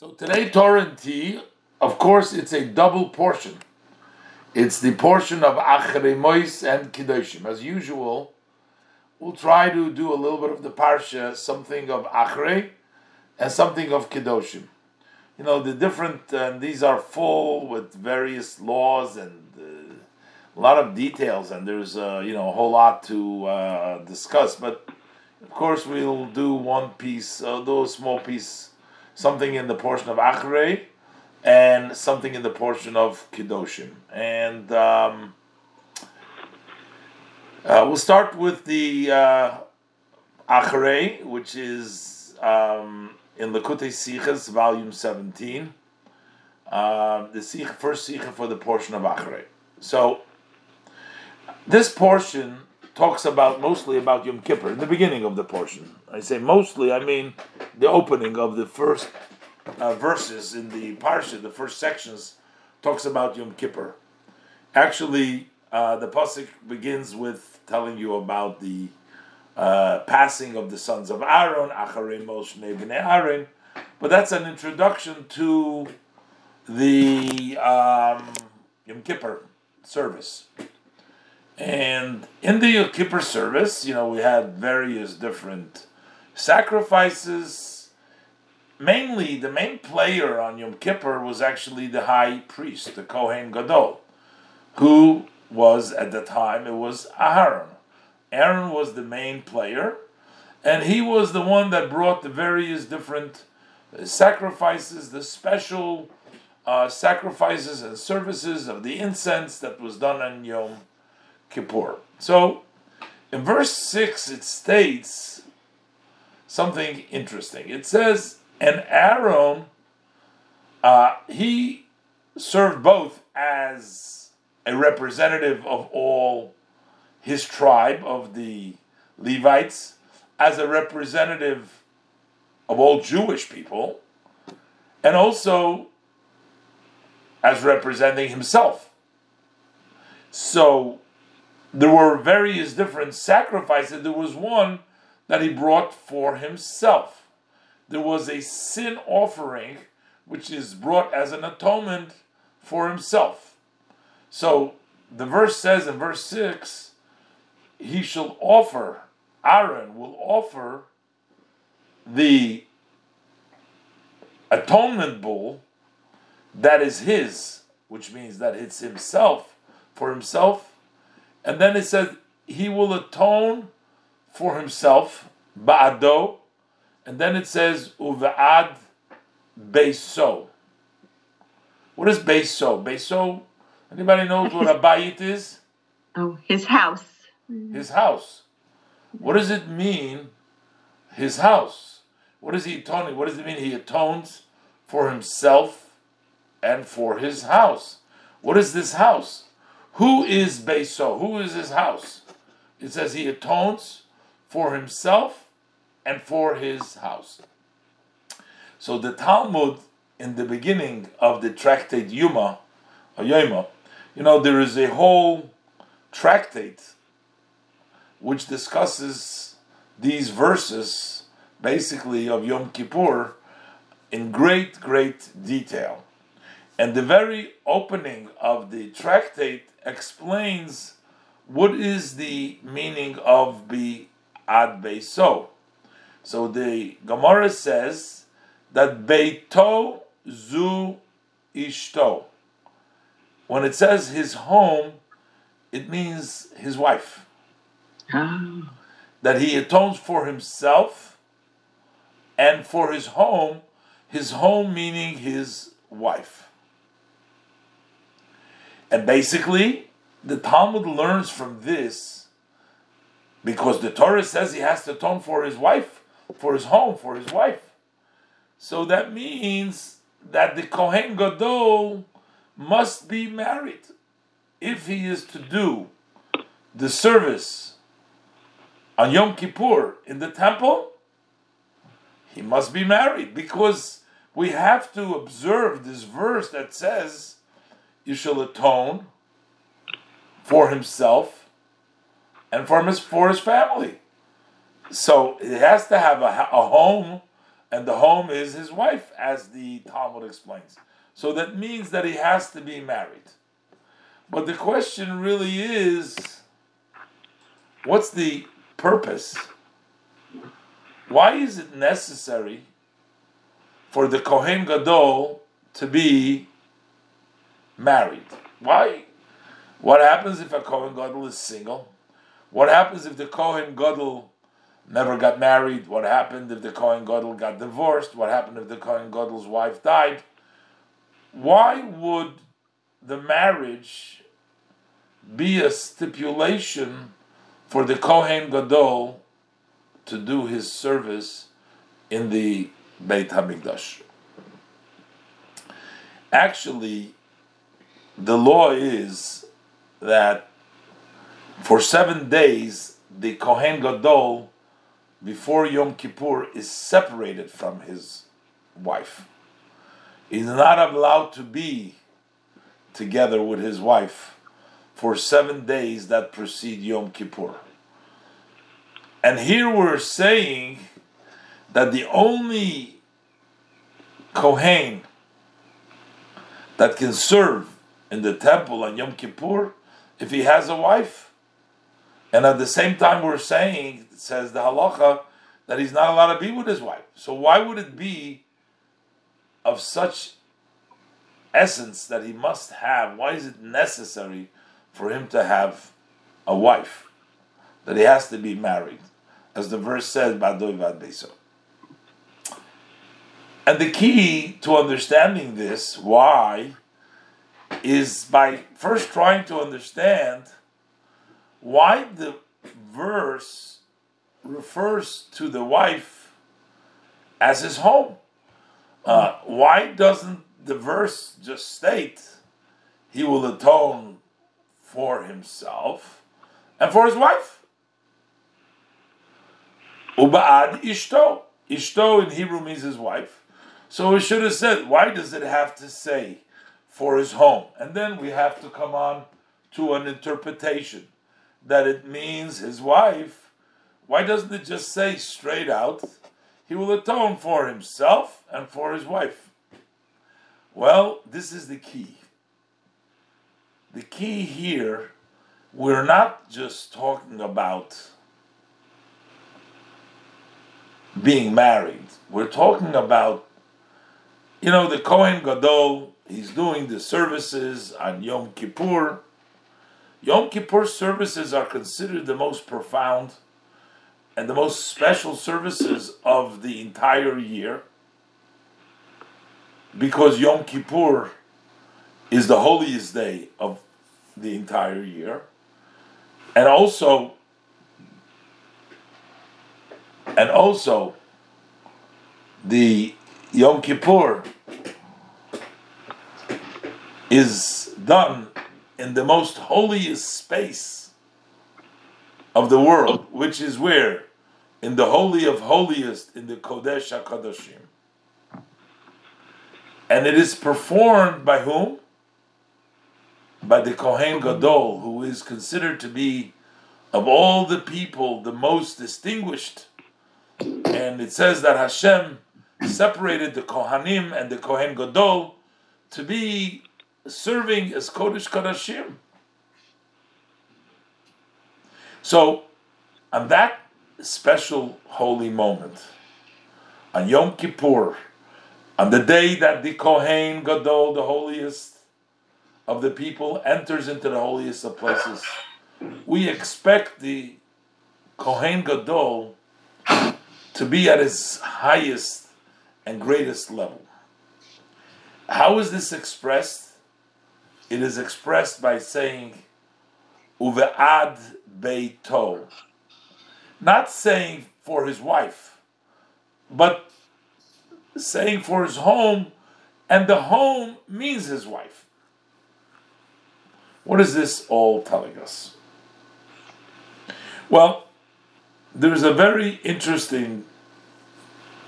So today, Torah and Tea, of course, it's a double portion. It's the portion of Achrei Mois and Kedoshim. As usual, we'll try to do a little bit of the Parsha, something of Achrei and something of Kedoshim. You know, the different, and these are full with various laws and uh, a lot of details, and there's, uh, you know, a whole lot to uh, discuss. But of course, we'll do one piece, uh, a small piece something in the portion of Achrei, and something in the portion of Kedoshim. And um, uh, we'll start with the uh, Achrei, which is um, in Likutei Sichas, volume 17. Uh, the sikh, first sikha for the portion of Achrei. So, this portion talks about mostly about Yom Kippur in the beginning of the portion. I say mostly, I mean the opening of the first uh, verses in the parsha, the first sections, talks about Yom Kippur. Actually, uh, the pasuk begins with telling you about the uh, passing of the sons of Aaron, Acharei Moshe Bnei Aaron, but that's an introduction to the um, Yom Kippur service. And in the Yom Kippur service, you know, we had various different sacrifices. Mainly, the main player on Yom Kippur was actually the high priest, the Kohen Gadol, who was at the time it was Aaron. Aaron was the main player, and he was the one that brought the various different sacrifices, the special uh, sacrifices and services of the incense that was done on Yom Kippur. So, in verse 6, it states something interesting. It says, And Aaron, uh, he served both as a representative of all his tribe of the Levites, as a representative of all Jewish people, and also as representing himself. So there were various different sacrifices. There was one that he brought for himself. There was a sin offering which is brought as an atonement for himself. So the verse says in verse 6 he shall offer, Aaron will offer the atonement bull that is his, which means that it's himself for himself and then it says he will atone for himself, ba'ado, and then it says uve'ad beiso. What is beiso? Beiso. Anybody knows what a bayit is? Oh, his house. His house. What does it mean? His house. What is he atoning? What does it mean? He atones for himself and for his house. What is this house? Who is Beiso? Who is his house? It says he atones for himself and for his house. So the Talmud in the beginning of the tractate Yuma, or Yoma, you know, there is a whole tractate which discusses these verses basically of Yom Kippur in great, great detail. And the very opening of the tractate explains what is the meaning of be ad beiso. So So the Gemara says that beito zu ishto. When it says his home, it means his wife. Oh. That he atones for himself and for his home, his home meaning his wife. And basically, the Talmud learns from this because the Torah says he has to atone for his wife, for his home, for his wife. So that means that the Kohen Gadol must be married if he is to do the service on Yom Kippur in the temple. He must be married because we have to observe this verse that says you shall atone for himself and for his, for his family. So he has to have a, a home and the home is his wife, as the Talmud explains. So that means that he has to be married. But the question really is what's the purpose? Why is it necessary for the Kohen Gadol to be married? Why? What happens if a Kohen Gadol is single? What happens if the Kohen Gadol never got married? What happened if the Kohen Gadol got divorced? What happened if the Kohen Gadol's wife died? Why would the marriage be a stipulation for the Kohen Gadol to do his service in the Beit Hamikdash? Actually, the law is that for seven days the Kohen Gadol before Yom Kippur is separated from his wife. He's not allowed to be together with his wife for seven days that precede Yom Kippur. And here we're saying that the only Kohen that can serve in the temple on Yom Kippur if he has a wife. And at the same time, we're saying, says the halacha, that he's not allowed to be with his wife. So why would it be of such essence that he must have? Why is it necessary for him to have a wife? That he has to be married, as the verse says, "Badoy vad beso." And the key to understanding this, why, is by first trying to understand why the verse refers to the wife as his home. Uh, why doesn't the verse just state he will atone for himself and for his wife? Uba'ad ishto. Ishto in Hebrew means his wife. So it should have said, why does it have to say for his home? And then we have to come on to an interpretation that it means his wife. Why doesn't it just say straight out, he will atone for himself and for his wife? Well, this is the key. The key here, we're not just talking about being married. We're talking about, you know, the Kohen Gadol, he's doing the services on Yom Kippur. Yom Kippur services are considered the most profound and the most special services of the entire year because Yom Kippur is the holiest day of the entire year. And also, and also, the Yom Kippur is done in the most holiest space of the world, which is where? In the Holy of Holiest, in the Kodesh HaKadoshim. And it is performed by whom? By the Kohen Gadol, who is considered to be, of all the people, the most distinguished. And it says that Hashem separated the Kohanim and the Kohen Gadol to be serving as Kodesh Kodashim. So, on that special holy moment, on Yom Kippur, on the day that the Kohen Gadol, the holiest of the people, enters into the holiest of places, we expect the Kohen Gadol to be at his highest and greatest level. How is this expressed? It is expressed by saying uve'ad beito, not saying for his wife, but saying for his home, and the home means his wife. What is this all telling us? Well, there's a very interesting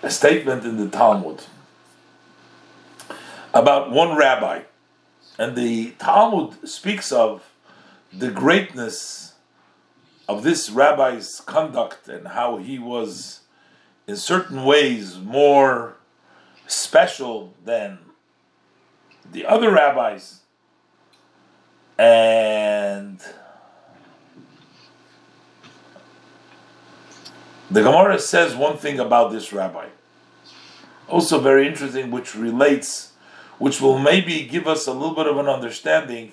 statement in the Talmud about one rabbi, and the Talmud speaks of the greatness of this rabbi's conduct and how he was in certain ways more special than the other rabbis. And the Gemara says one thing about this rabbi. Also very interesting, which relates, which will maybe give us a little bit of an understanding.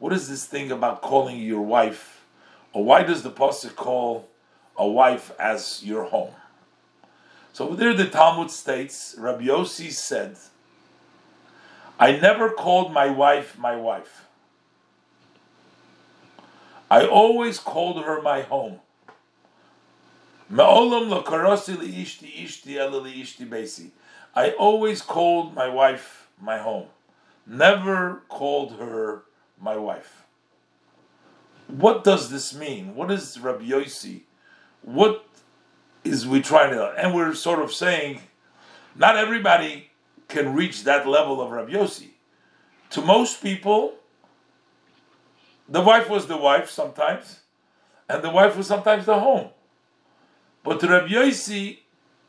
What is this thing about calling your wife, or why does the pasuk call a wife as your home? So there, the Talmud states, Rabbi Yossi said, "I never called my wife my wife. I always called her my home." I always called my wife my home. Never called her my wife. What does this mean? What is Rabbi Yossi? What is we trying to? And we're sort of saying, not everybody can reach that level of Rabbi Yossi. To most people, the wife was the wife sometimes, and the wife was sometimes the home. But to Rabbi Yossi,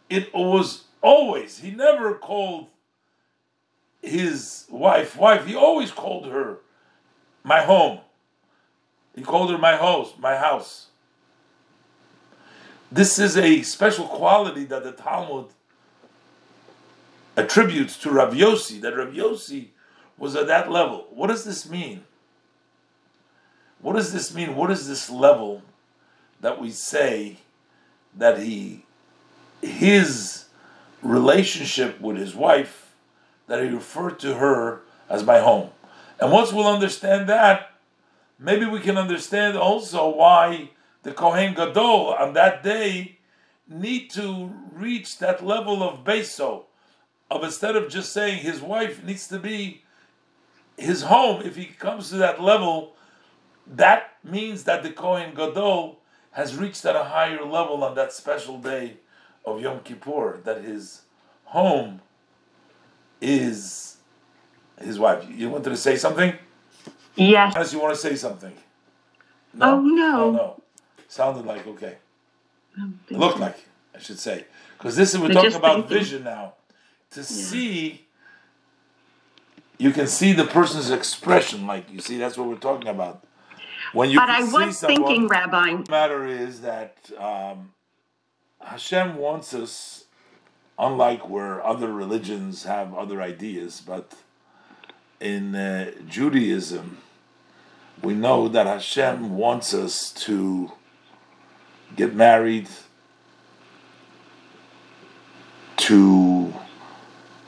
it was always, he never called his wife wife, he always called her my home. He called her my house, my house. This is a special quality that the Talmud attributes to Rav Yossi, that Rav Yossi was at that level. What does this mean? What does this mean? What is this level that we say that he, his relationship with his wife, that he referred to her as my home? And once we'll understand that, maybe we can understand also why the Kohen Gadol on that day need to reach that level of beso, of instead of just saying his wife needs to be his home, if he comes to that level, that means that the Kohen Gadol has reached at a higher level on that special day of Yom Kippur, that his home is his wife. You wanted to say something? Yes. Unless you want to say something. No? Oh, no. Oh, no. Sounded like okay. It looked like I should say because this is we're talking about thinking. vision now. To see, you can see the person's expression. Like you see, that's what we're talking about. When you But I was someone, thinking, Rabbi, the matter is that um, Hashem wants us, unlike where other religions have other ideas, but in uh, Judaism, we know that Hashem wants us to get married, to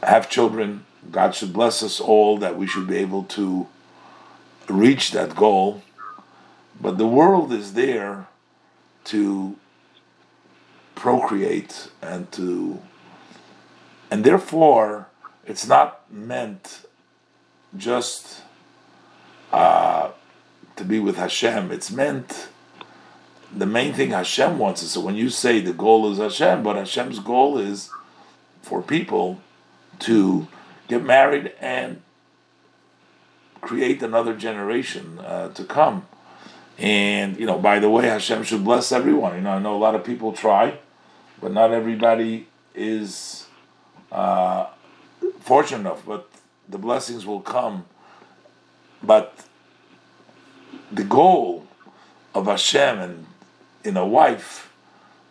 have children. God should bless us all that we should be able to reach that goal. But the world is there to procreate and to, and therefore, it's not meant just uh, to be with Hashem. It's meant the main thing Hashem wants is. So when you say the goal is Hashem, but Hashem's goal is for people to get married and create another generation uh, to come. And you know, by the way, Hashem should bless everyone. You know, I know a lot of people try, but not everybody is uh, fortunate enough. But the blessings will come. But the goal of Hashem and in a wife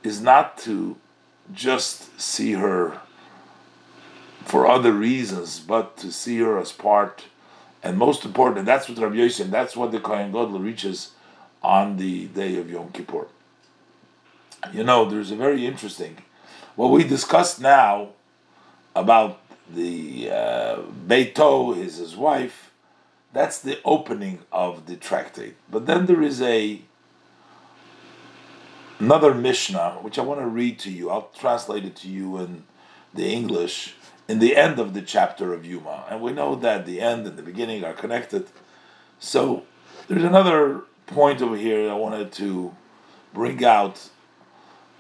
is not to just see her for other reasons, but to see her as part, and most important, and that's what Rabbi and that's what the Kohen Gadol reaches on the day of Yom Kippur. You know, there's a very interesting, what we discussed now about the uh, Beito is his wife. That's the opening of the tractate. But then there is a another Mishnah which I want to read to you. I'll translate it to you in the English in the end of the chapter of Yuma. And we know that the end and the beginning are connected. So there's another point over here I wanted to bring out.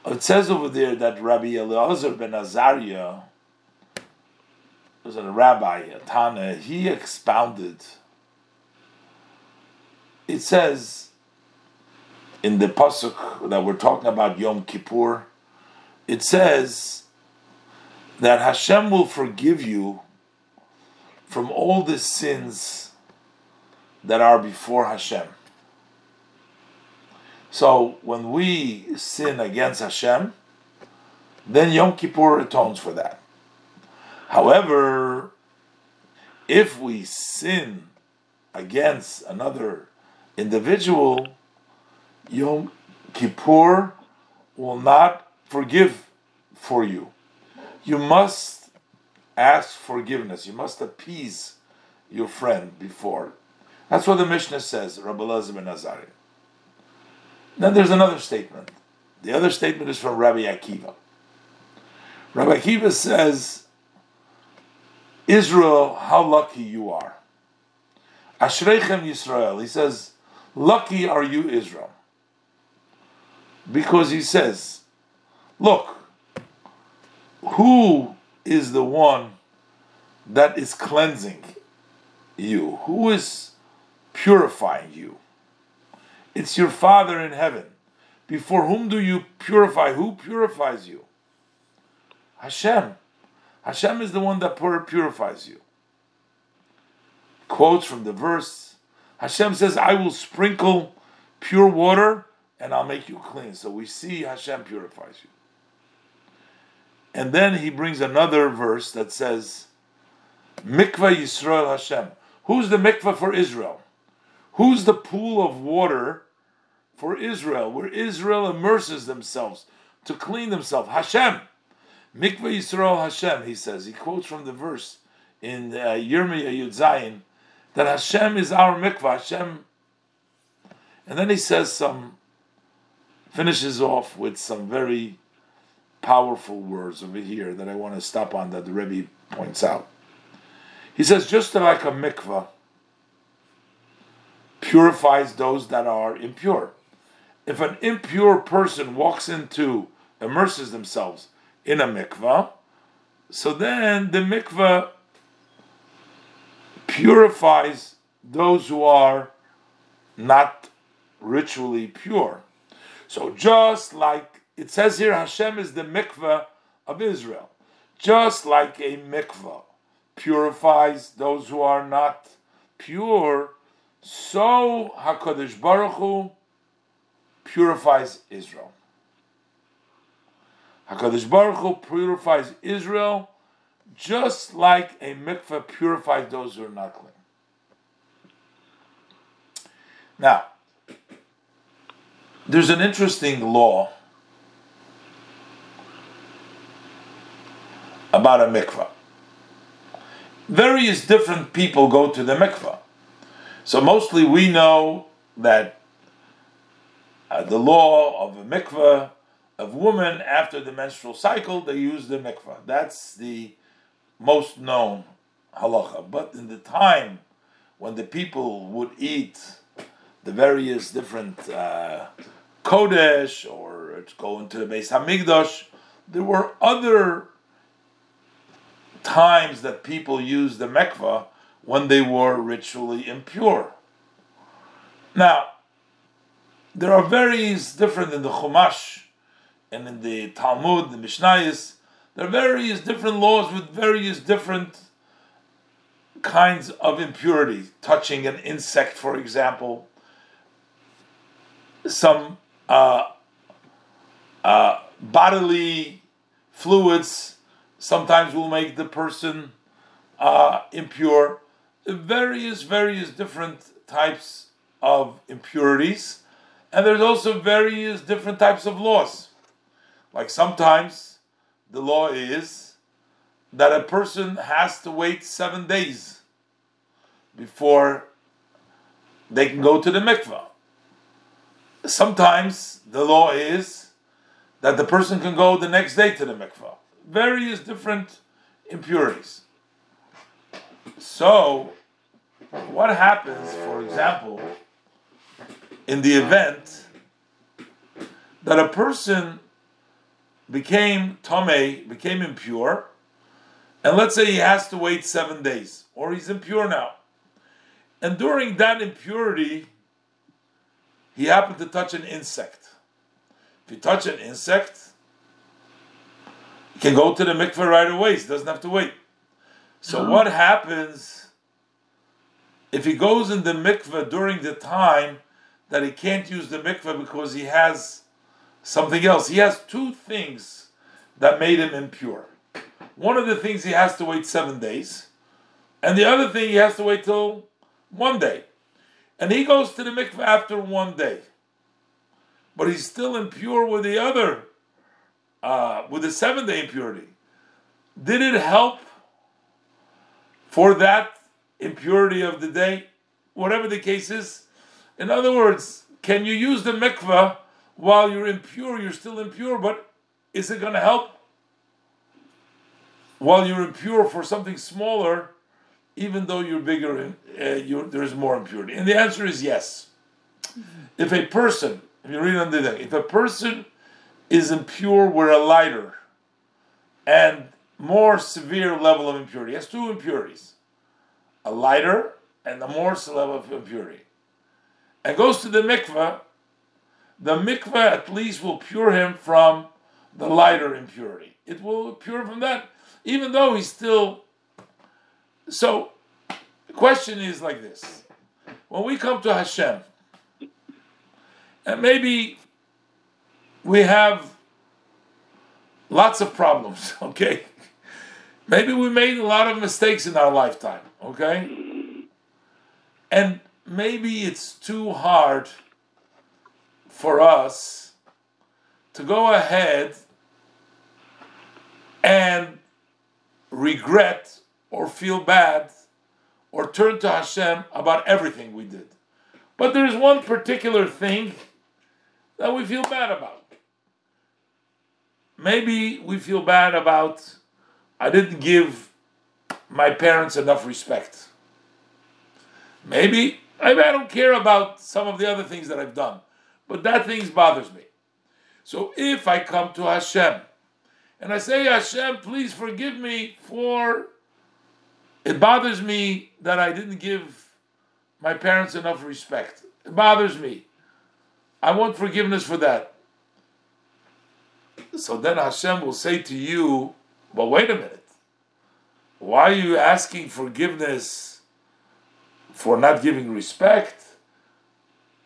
It says over there that Rabbi Eliezer ben Azariah was a rabbi, a Tana, he expounded. It says in the pasuk that we're talking about Yom Kippur, it says that Hashem will forgive you from all the sins that are before Hashem. So when we sin against Hashem, then Yom Kippur atones for that. However, if we sin against another individual, Yom Kippur will not forgive for you. You must ask forgiveness. You must appease your friend before. That's what the Mishnah says, Rabbi Elazar ben Azari. Then there's another statement. The other statement is from Rabbi Akiva. Rabbi Akiva says, Israel, how lucky you are. Ashreichem Yisrael. He says, lucky are you, Israel. Because he says, look, who is the one that is cleansing you? Who is purifying you? It's your Father in heaven. Before whom do you purify? Who purifies you? Hashem. Hashem is the one that purifies you. Quotes from the verse Hashem says, I will sprinkle pure water and I'll make you clean. So we see Hashem purifies you. And then he brings another verse that says, Mikvah Yisrael Hashem. Who's the mikvah for Israel? Who's the pool of water for Israel, where Israel immerses themselves to clean themselves? Hashem. Mikvah Yisrael Hashem, he says. He quotes from the verse in uh, Yirmiyah Yud Zayin that Hashem is our mikvah. Hashem. And then he says some, finishes off with some very powerful words over here that I want to stop on that the Rebbe points out. He says, just like a mikvah purifies those that are impure. If an impure person walks into, immerses themselves in a mikvah, so then the mikvah purifies those who are not ritually pure. So just like it says here, Hashem is the mikvah of Israel. Just like a mikvah purifies those who are not pure, so Hakadosh Baruch Hu purifies Israel. Hakadosh Baruch Hu purifies Israel, just like a mikvah purifies those who are not clean. Now, there's an interesting law about a mikvah. Various different people go to the mikvah. So mostly we know that uh, the law of a mikvah of women after the menstrual cycle, they use the mikvah. That's the most known halacha. But in the time when the people would eat the various different uh, kodesh or go into the Beis Hamikdash, there were other times that people used the mikvah when they were ritually impure. Now, there are various different in the Chumash and in the Talmud, the Mishnayos. There are various different laws with various different kinds of impurity, touching an insect, for example, some uh, uh, bodily fluids sometimes will make the person uh, impure. Various, various different types of impurities, and there's also various different types of laws. Like sometimes the law is that a person has to wait seven days before they can go to the mikvah. Sometimes the law is that the person can go the next day to the mikvah various different impurities. So, what happens, for example, in the event that a person became tome, became impure, and let's say he has to wait seven days, or he's impure now, and during that impurity, he happened to touch an insect. If you touch an insect, He can go to the mikveh right away. He doesn't have to wait. So Oh. what happens if he goes in the mikveh during the time that he can't use the mikveh because he has something else? He has two things that made him impure. One of the things he has to wait seven days, and the other thing he has to wait till one day. And he goes to the mikveh after one day. But he's still impure with the other, uh, with the seven day impurity. Did it help for that impurity of the day? Whatever the case is. In other words, can you use the mikveh while you're impure? You're still impure, but is it going to help while you're impure for something smaller, even though you're bigger uh, you're, there's more impurity? And the answer is yes. If a person, if you read on the that, if a person is impure with a lighter and more severe level of impurity, has two impurities, a lighter and a more severe level of impurity, and goes to the mikveh, the mikveh at least will pure him from the lighter impurity. It will pure from that, even though he's still. So, the question is like this: When we come to Hashem, and maybe we have lots of problems, okay? Maybe we made a lot of mistakes in our lifetime, okay? And maybe it's too hard for us to go ahead and regret or feel bad or turn to Hashem about everything we did. But there's one particular thing that we feel bad about. Maybe we feel bad about I didn't give my parents enough respect. Maybe maybe I don't care about some of the other things that I've done, but that thing bothers me. So if I come to Hashem and I say, Hashem, please forgive me for it bothers me that I didn't give my parents enough respect. It bothers me. I want forgiveness for that. So then Hashem will say to you, but wait a minute. Why are you asking forgiveness for not giving respect?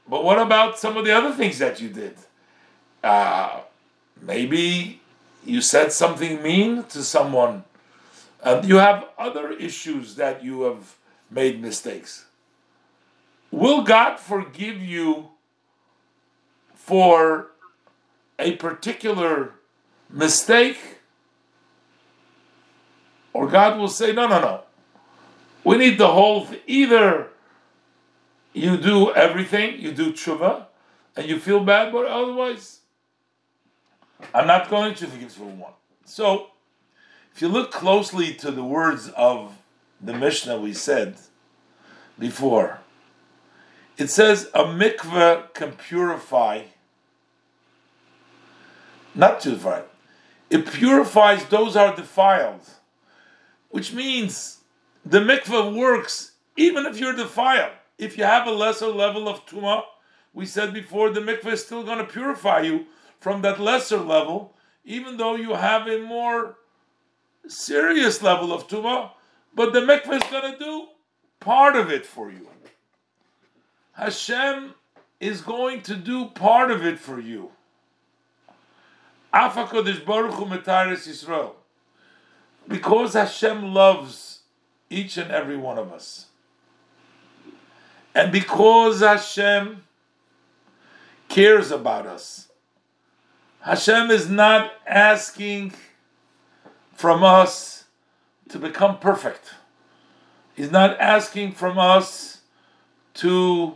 But what about some of the other things that you did? Uh, maybe you said something mean to someone. and you have other issues that you have made mistakes. Will God forgive you for a particular mistake? Or God will say, no, no, no. We need the whole th- either you do everything, you do tshuva, and you feel bad, but otherwise, I'm not going to forgive for one. So, if you look closely to the words of the Mishnah we said before, it says a mikveh can purify, not purify, it purifies those are defiled, which means the mikveh works even if you're defiled. If you have a lesser level of tumah, we said before, the mikveh is still going to purify you from that lesser level, even though you have a more serious level of tumah, but the mikveh is going to do part of it for you. Hashem is going to do part of it for you. Afakodesh Baruch Hu Yisrael. Because Hashem loves each and every one of us. And because Hashem cares about us, Hashem is not asking from us to become perfect. He's not asking from us to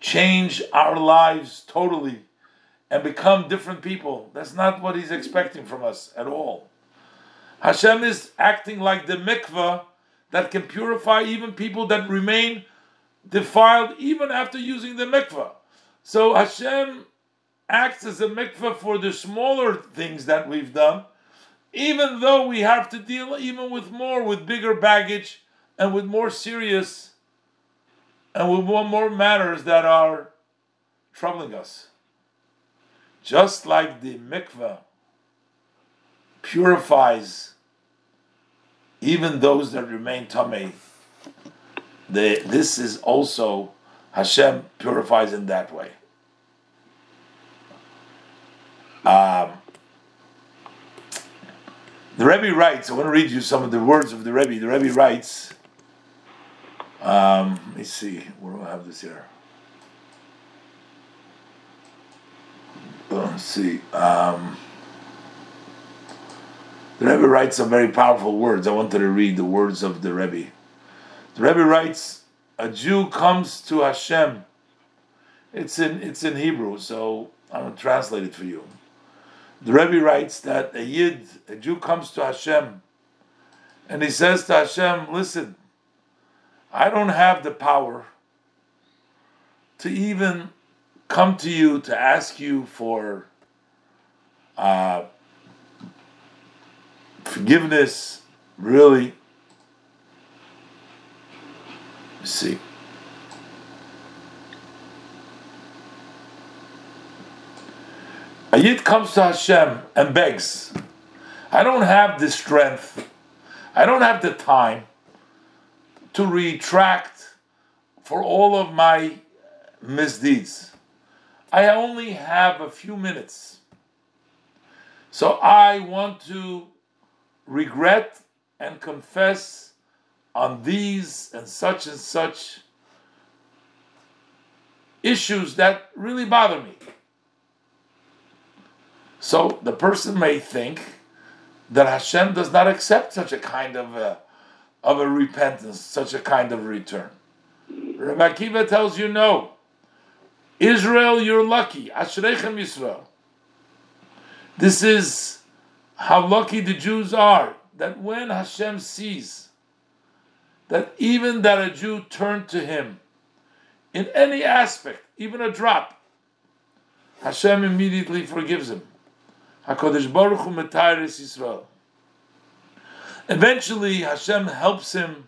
change our lives totally and become different people. That's not what he's expecting from us at all. Hashem is acting like the mikveh that can purify even people that remain defiled even after using the mikveh. So Hashem acts as a mikveh for the smaller things that we've done, even though we have to deal even with more, with bigger baggage and with more serious and with more, more matters that are troubling us. Just like the mikveh purifies even those that remain tamei. The, this is also Hashem purifies in that way. Um, the Rebbe writes, I want to read you some of the words of the Rebbe. The Rebbe writes, um, let me see, where do I have this here? Let's see. Um, the Rebbe writes some very powerful words. I wanted to read the words of the Rebbe. The Rebbe writes, "A Jew comes to Hashem." It's in it's in Hebrew, so I'm going to translate it for you. The Rebbe writes that a Yid, a Jew, comes to Hashem, and he says to Hashem, "Listen, I don't have the power to even come to you to ask you for uh, forgiveness, really. Let's see. A Yid comes to Hashem and begs, I don't have the strength, I don't have the time to retract for all of my misdeeds. I only have a few minutes. So I want to regret and confess on these and such and such issues that really bother me. So the person may think that Hashem does not accept such a kind of a, of a repentance, such a kind of return. Rabbi Akiva tells you no. Israel, you're lucky. Ashrechem Yisrael. This is how lucky the Jews are that when Hashem sees that even that a Jew turned to him in any aspect, even a drop, Hashem immediately forgives him. Hakadosh Baruch Hu Metaris Yisrael. Eventually, Hashem helps him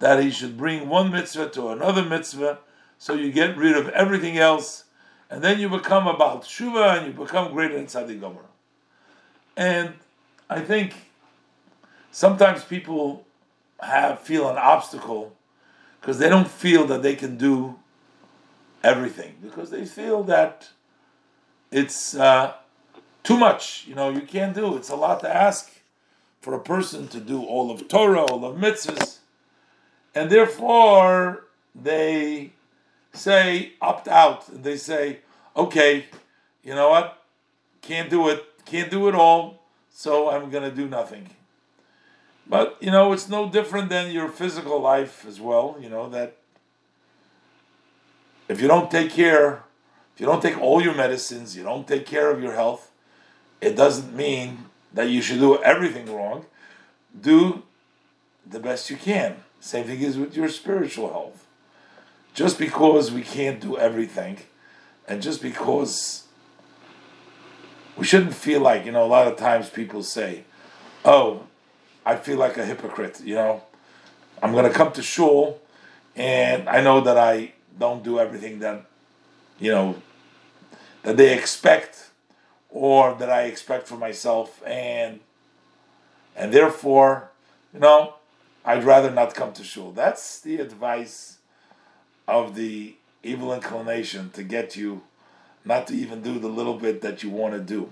that he should bring one mitzvah to another mitzvah, so you get rid of everything else, and then you become about Shuva and you become greater in Tzaddik Gamur. And I think sometimes people have feel an obstacle because they don't feel that they can do everything because they feel that it's uh, too much. You know, you can't do. It's a lot to ask for a person to do all of Torah, all of mitzvahs, and therefore they say opt out. And they say, okay, you know what, can't do it, can't do it all, so I'm going to do nothing. But you know, it's no different than your physical life as well. You know that if you don't take care, if you don't take all your medicines, you don't take care of your health, it doesn't mean that you should do everything wrong. Do the best you can. Same thing is with your spiritual health. Just because we can't do everything, and just because we shouldn't feel like, you know, a lot of times people say, oh, I feel like a hypocrite, you know. I'm going to come to shul, and I know that I don't do everything that, you know, that they expect or that I expect for myself, and and therefore, you know, I'd rather not come to shul. That's the advice of the evil inclination to get you not to even do the little bit that you want to do.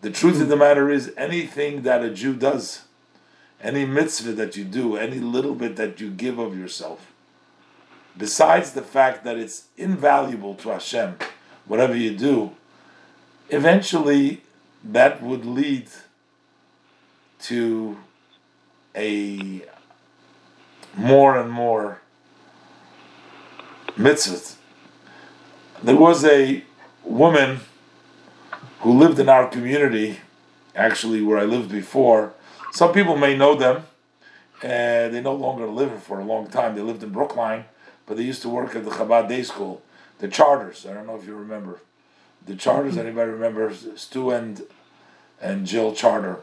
The truth of the matter is, anything that a Jew does, any mitzvah that you do, any little bit that you give of yourself, besides the fact that it's invaluable to Hashem, whatever you do, eventually that would lead to a more and more mitzvah. There was a woman who lived in our community, actually where I lived before. Some people may know them, and they no longer live for a long time. They lived in Brookline, but they used to work at the Chabad Day School, the charters. I don't know if you remember the charters. Anybody remember Stu and and Jill Charter?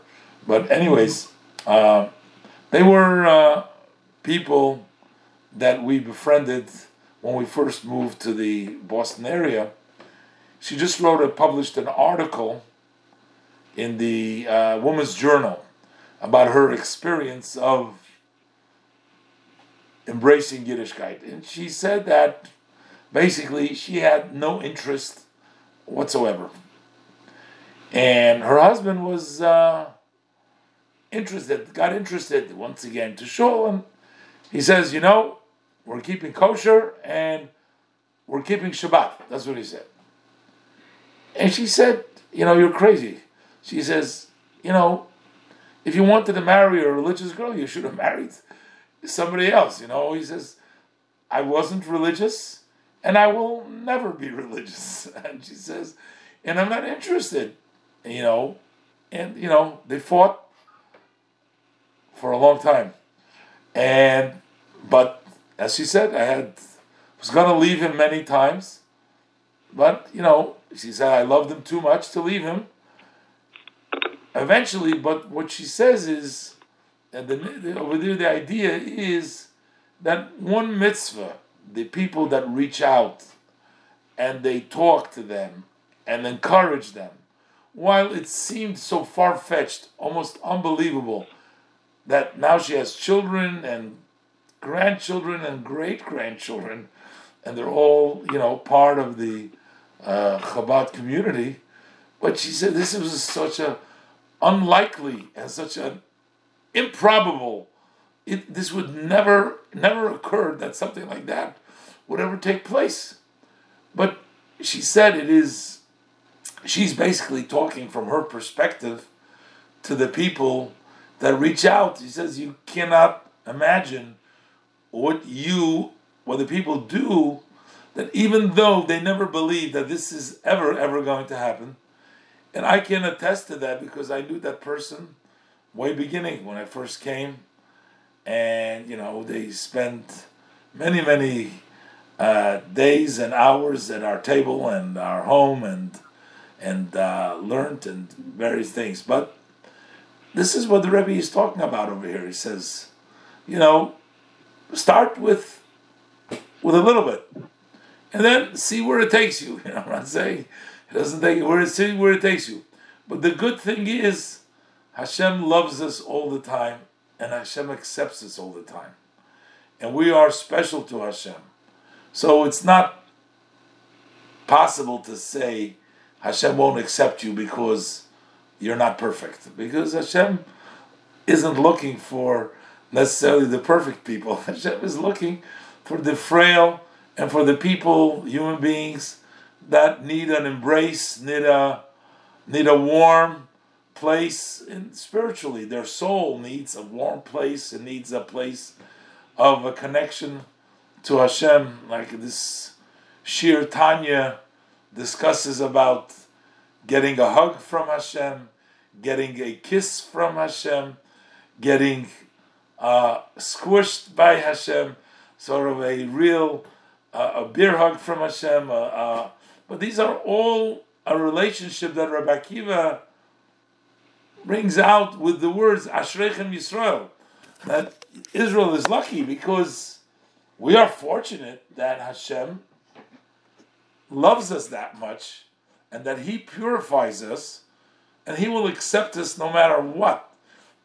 But anyways, uh, they were uh, people that we befriended when we first moved to the Boston area. She just wrote a published an article in the uh, Woman's Journal about her experience of embracing Yiddishkeit. And she said that basically she had no interest whatsoever. And her husband was uh, interested, got interested once again to Shul, and he says, You know, we're keeping kosher and we're keeping Shabbat. That's what he said. And she said, You know, you're crazy. She says, You know, if you wanted to marry a religious girl, you should have married somebody else. You know, he says, I wasn't religious and I will never be religious. And she says, and I'm not interested, you know. And, you know, they fought for a long time. And, but as she said, I had, was going to leave him many times. But, you know, she said, I loved him too much to leave him. Eventually, but what she says is, and the, the, over there, the idea is that one mitzvah, the people that reach out and they talk to them and encourage them, while it seemed so far fetched, almost unbelievable, that now she has children and grandchildren and great grandchildren, and they're all, you know, part of the uh, Chabad community. But she said this was such a unlikely and such an improbable. It, this would never, never occur that something like that would ever take place. But she said it is, she's basically talking from her perspective to the people that reach out. She says, You cannot imagine what you, what the people do, that even though they never believe that this is ever, ever going to happen, and I can attest to that because I knew that person way beginning when I first came, and you know they spent many many uh, days and hours at our table and our home and and uh, learned and various things. But this is what the Rebbe is talking about over here. He says, you know, start with with a little bit, and then see where it takes you. You know, I'm not saying it doesn't take you where it where it takes you. But the good thing is Hashem loves us all the time, and Hashem accepts us all the time. And we are special to Hashem. So it's not possible to say Hashem won't accept you because you're not perfect. Because Hashem isn't looking for necessarily the perfect people. Hashem is looking for the frail and for the people, human beings, that need an embrace, need a need a warm place in spiritually. Their soul needs a warm place. It needs a place of a connection to Hashem. Like this Shir Tanya discusses about getting a hug from Hashem, getting a kiss from Hashem, getting uh, squished by Hashem, sort of a real a beer hug from Hashem. But these are all a relationship that Rabbi Akiva brings out with the words Ashrechem Yisrael that Israel is lucky because we are fortunate that Hashem loves us that much and that He purifies us and He will accept us no matter what.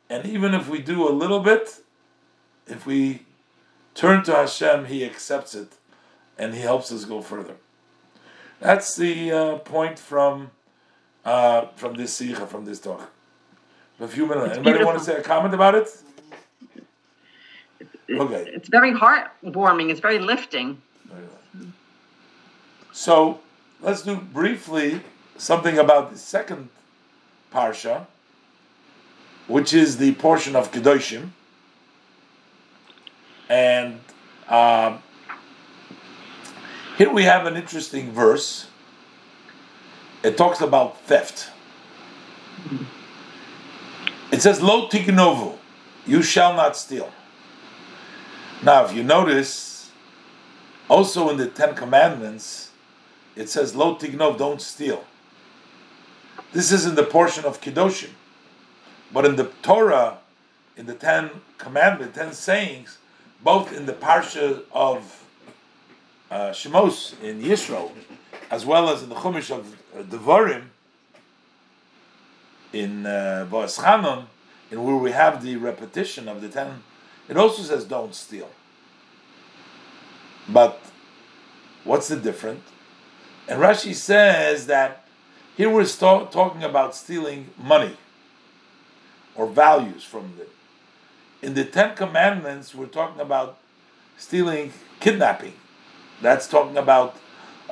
And even if we do a little bit, if we turn to Hashem, He accepts it and He helps us go further. That's the uh, point from uh, from this sikha, from this talk a few minutes. It's Anybody beautiful. want to say a comment about it? Okay. It's very heartwarming. It's very lifting. So let's do briefly something about the second parsha, which is the portion of Kedoshim. And uh, here we have an interesting verse. It talks about theft. It says, Lo tignovu, you shall not steal. Now, if you notice, also in the Ten Commandments, it says, Lo tignov, don't steal. This is in the portion of Kedoshim. But in the Torah, in the Ten Commandments, Ten Sayings, both in the Parsha of uh, Shemos in Yisro, as well as in the Chumash of uh, Devarim, in uh, Va'eschanan, in where we have the repetition of the ten, it also says don't steal. But what's the difference? And Rashi says that here we're st- talking about stealing money or values from them. In the Ten Commandments, we're talking about stealing, kidnapping. That's talking about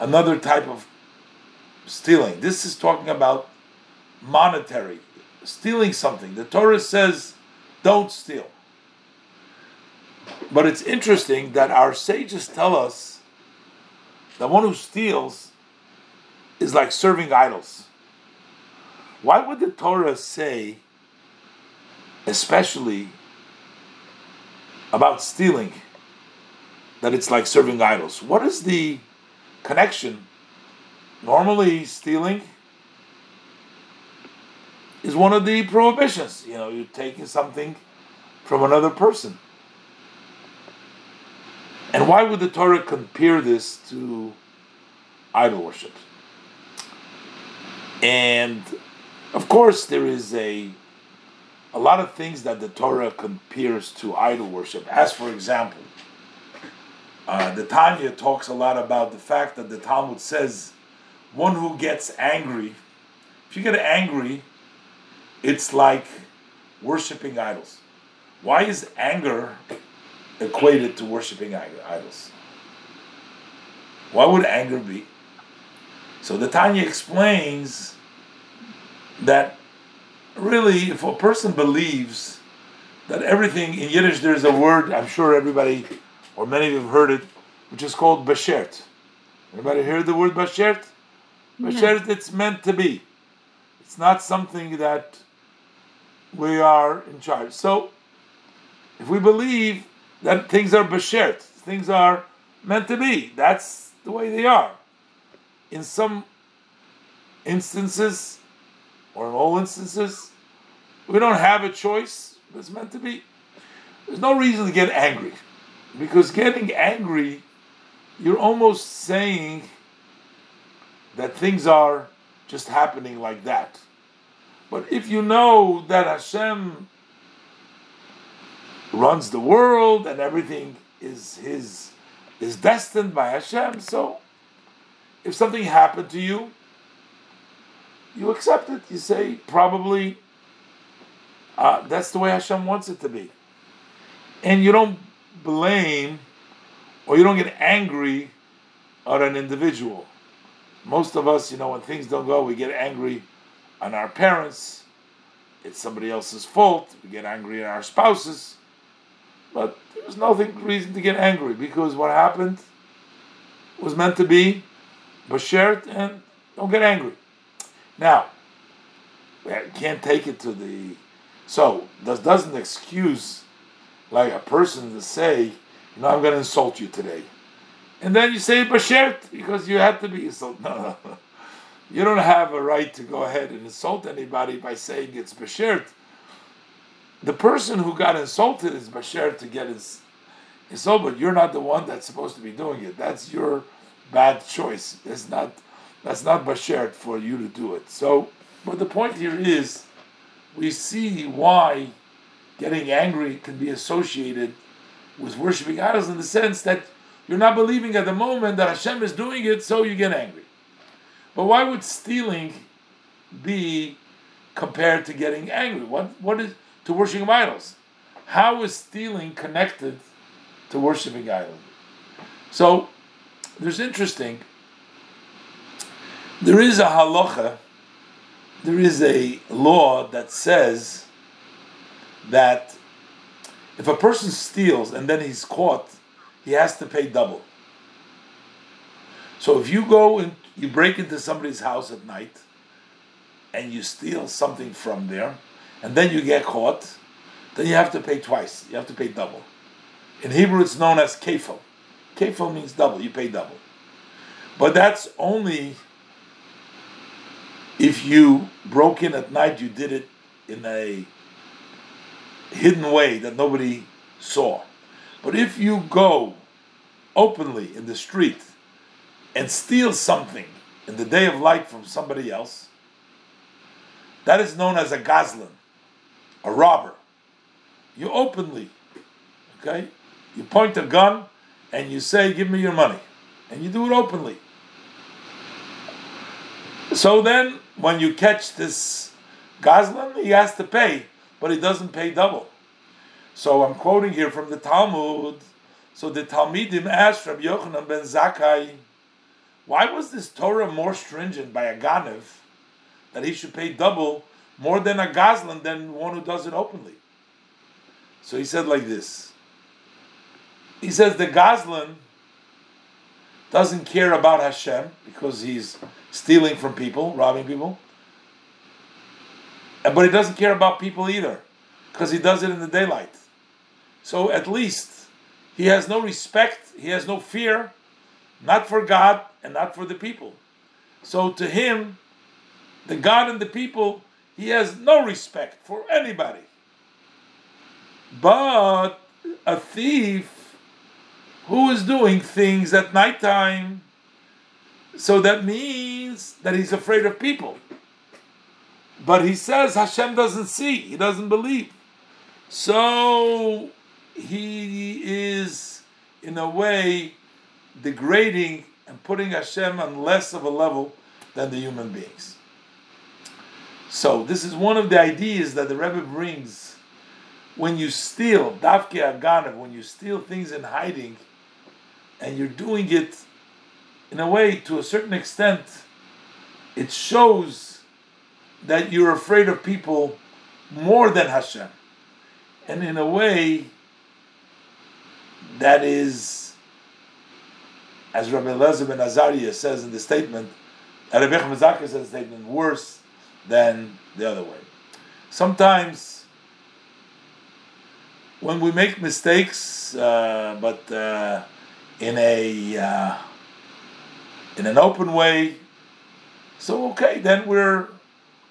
another type of stealing. This is talking about monetary, stealing something. The Torah says, don't steal. But it's interesting that our sages tell us that one who steals is like serving idols. Why would the Torah say, especially about stealing, that it's like serving idols? What is the connection? Normally, stealing is one of the prohibitions. You know, you're taking something from another person. And why would the Torah compare this to idol worship? And of course, there is a a lot of things that the Torah compares to idol worship. As for example, uh, the Tanya talks a lot about the fact that the Talmud says one who gets angry, if you get angry, it's like worshiping idols. Why is anger equated to worshiping idols? Why would anger be? So the Tanya explains that really, if a person believes that everything in Yiddish, there's a word, I'm sure everybody or many of you have heard it, which is called bashert. Anybody heard the word bashert? Bashert, no. it's meant to be. It's not something that we are in charge. So, if we believe that things are bashert, things are meant to be, that's the way they are in some instances, or in all instances, we don't have a choice. It's meant to be. There's no reason to get angry. Because getting angry, you're almost saying that things are just happening like that. But if you know that Hashem runs the world and everything is his is destined by Hashem, so if something happened to you, you accept it. You say, probably uh, that's the way Hashem wants it to be. And you don't blame or you don't get angry at an individual. Most of us, you know, when things don't go, we get angry on our parents. It's somebody else's fault. We get angry at our spouses. But there's nothing reason to get angry because what happened was meant to be Bashert, and don't get angry. Now, we can't take it to the. So, this doesn't excuse like a person to say, you know, I'm going to insult you today. And then you say Bashert because you had to be insulted. No, no, You don't have a right to go ahead and insult anybody by saying it's Bashert. The person who got insulted is Bashert to get his insulted, but you're not the one that's supposed to be doing it. That's your bad choice. It's not that's not bashert for you to do it. So, but the point here is, we see why getting angry can be associated with worshiping idols in the sense that you're not believing at the moment that Hashem is doing it, so you get angry. But why would stealing be compared to getting angry? What what is to worshiping idols? How is stealing connected to worshiping idols? So there's interesting. There is a halacha, there is a law that says that if a person steals and then he's caught, he has to pay double. So if you go and you break into somebody's house at night and you steal something from there, and then you get caught, then you have to pay twice. You have to pay double. In Hebrew, it's known as kefil. Kefil means double, you pay double. But that's only if you broke in at night, you did it in a hidden way that nobody saw. But if you go openly in the street and steal something in the day of light from somebody else, That is known as a gazlan, a robber. You openly, okay, you point a gun and you say, "Give me your money," and you do it openly. So then, when you catch this gazlan, he has to pay, but he doesn't pay double. So I'm quoting here from the Talmud. So the Talmidim asked Rabbi Yochanan ben Zakkai, why was this Torah more stringent by a Ganev that he should pay double more than a Gazlan than one who does it openly? So he said like this. He says the Gazlan doesn't care about Hashem because he's stealing from people, robbing people. But he doesn't care about people either because he does it in the daylight. So at least he has no respect, he has no fear, not for God and not for the people. So to him, the God and the people, he has no respect for anybody. But a thief who is doing things at nighttime, so that means that he's afraid of people. But he says Hashem doesn't see, he doesn't believe. So he is, in a way, degrading and putting Hashem on less of a level than the human beings. So this is one of the ideas that the Rebbe brings. When you steal, dafke aganav, when you steal things in hiding, and you're doing it in a way to a certain extent, it shows that you're afraid of people more than Hashem. And in a way, that is, as Rabbi Elazar ben Azariah says in the statement, Rabbi Mazaka says in the statement, worse than the other way. Sometimes, when we make mistakes, uh, but uh, in a uh, in an open way, so okay, then we're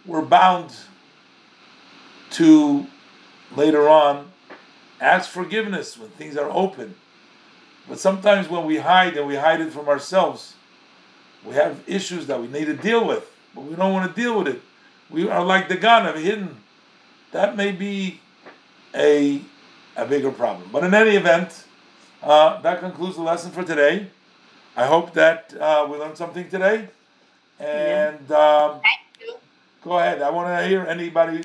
we're bound to later on ask forgiveness when things are open. But sometimes when we hide and we hide it from ourselves, we have issues that we need to deal with, but we don't want to deal with it. We are like the ganav hidden. That may be a a bigger problem. But in any event, uh, that concludes the lesson for today. I hope that uh, we learned something today. And um, go ahead. I want to hear anybody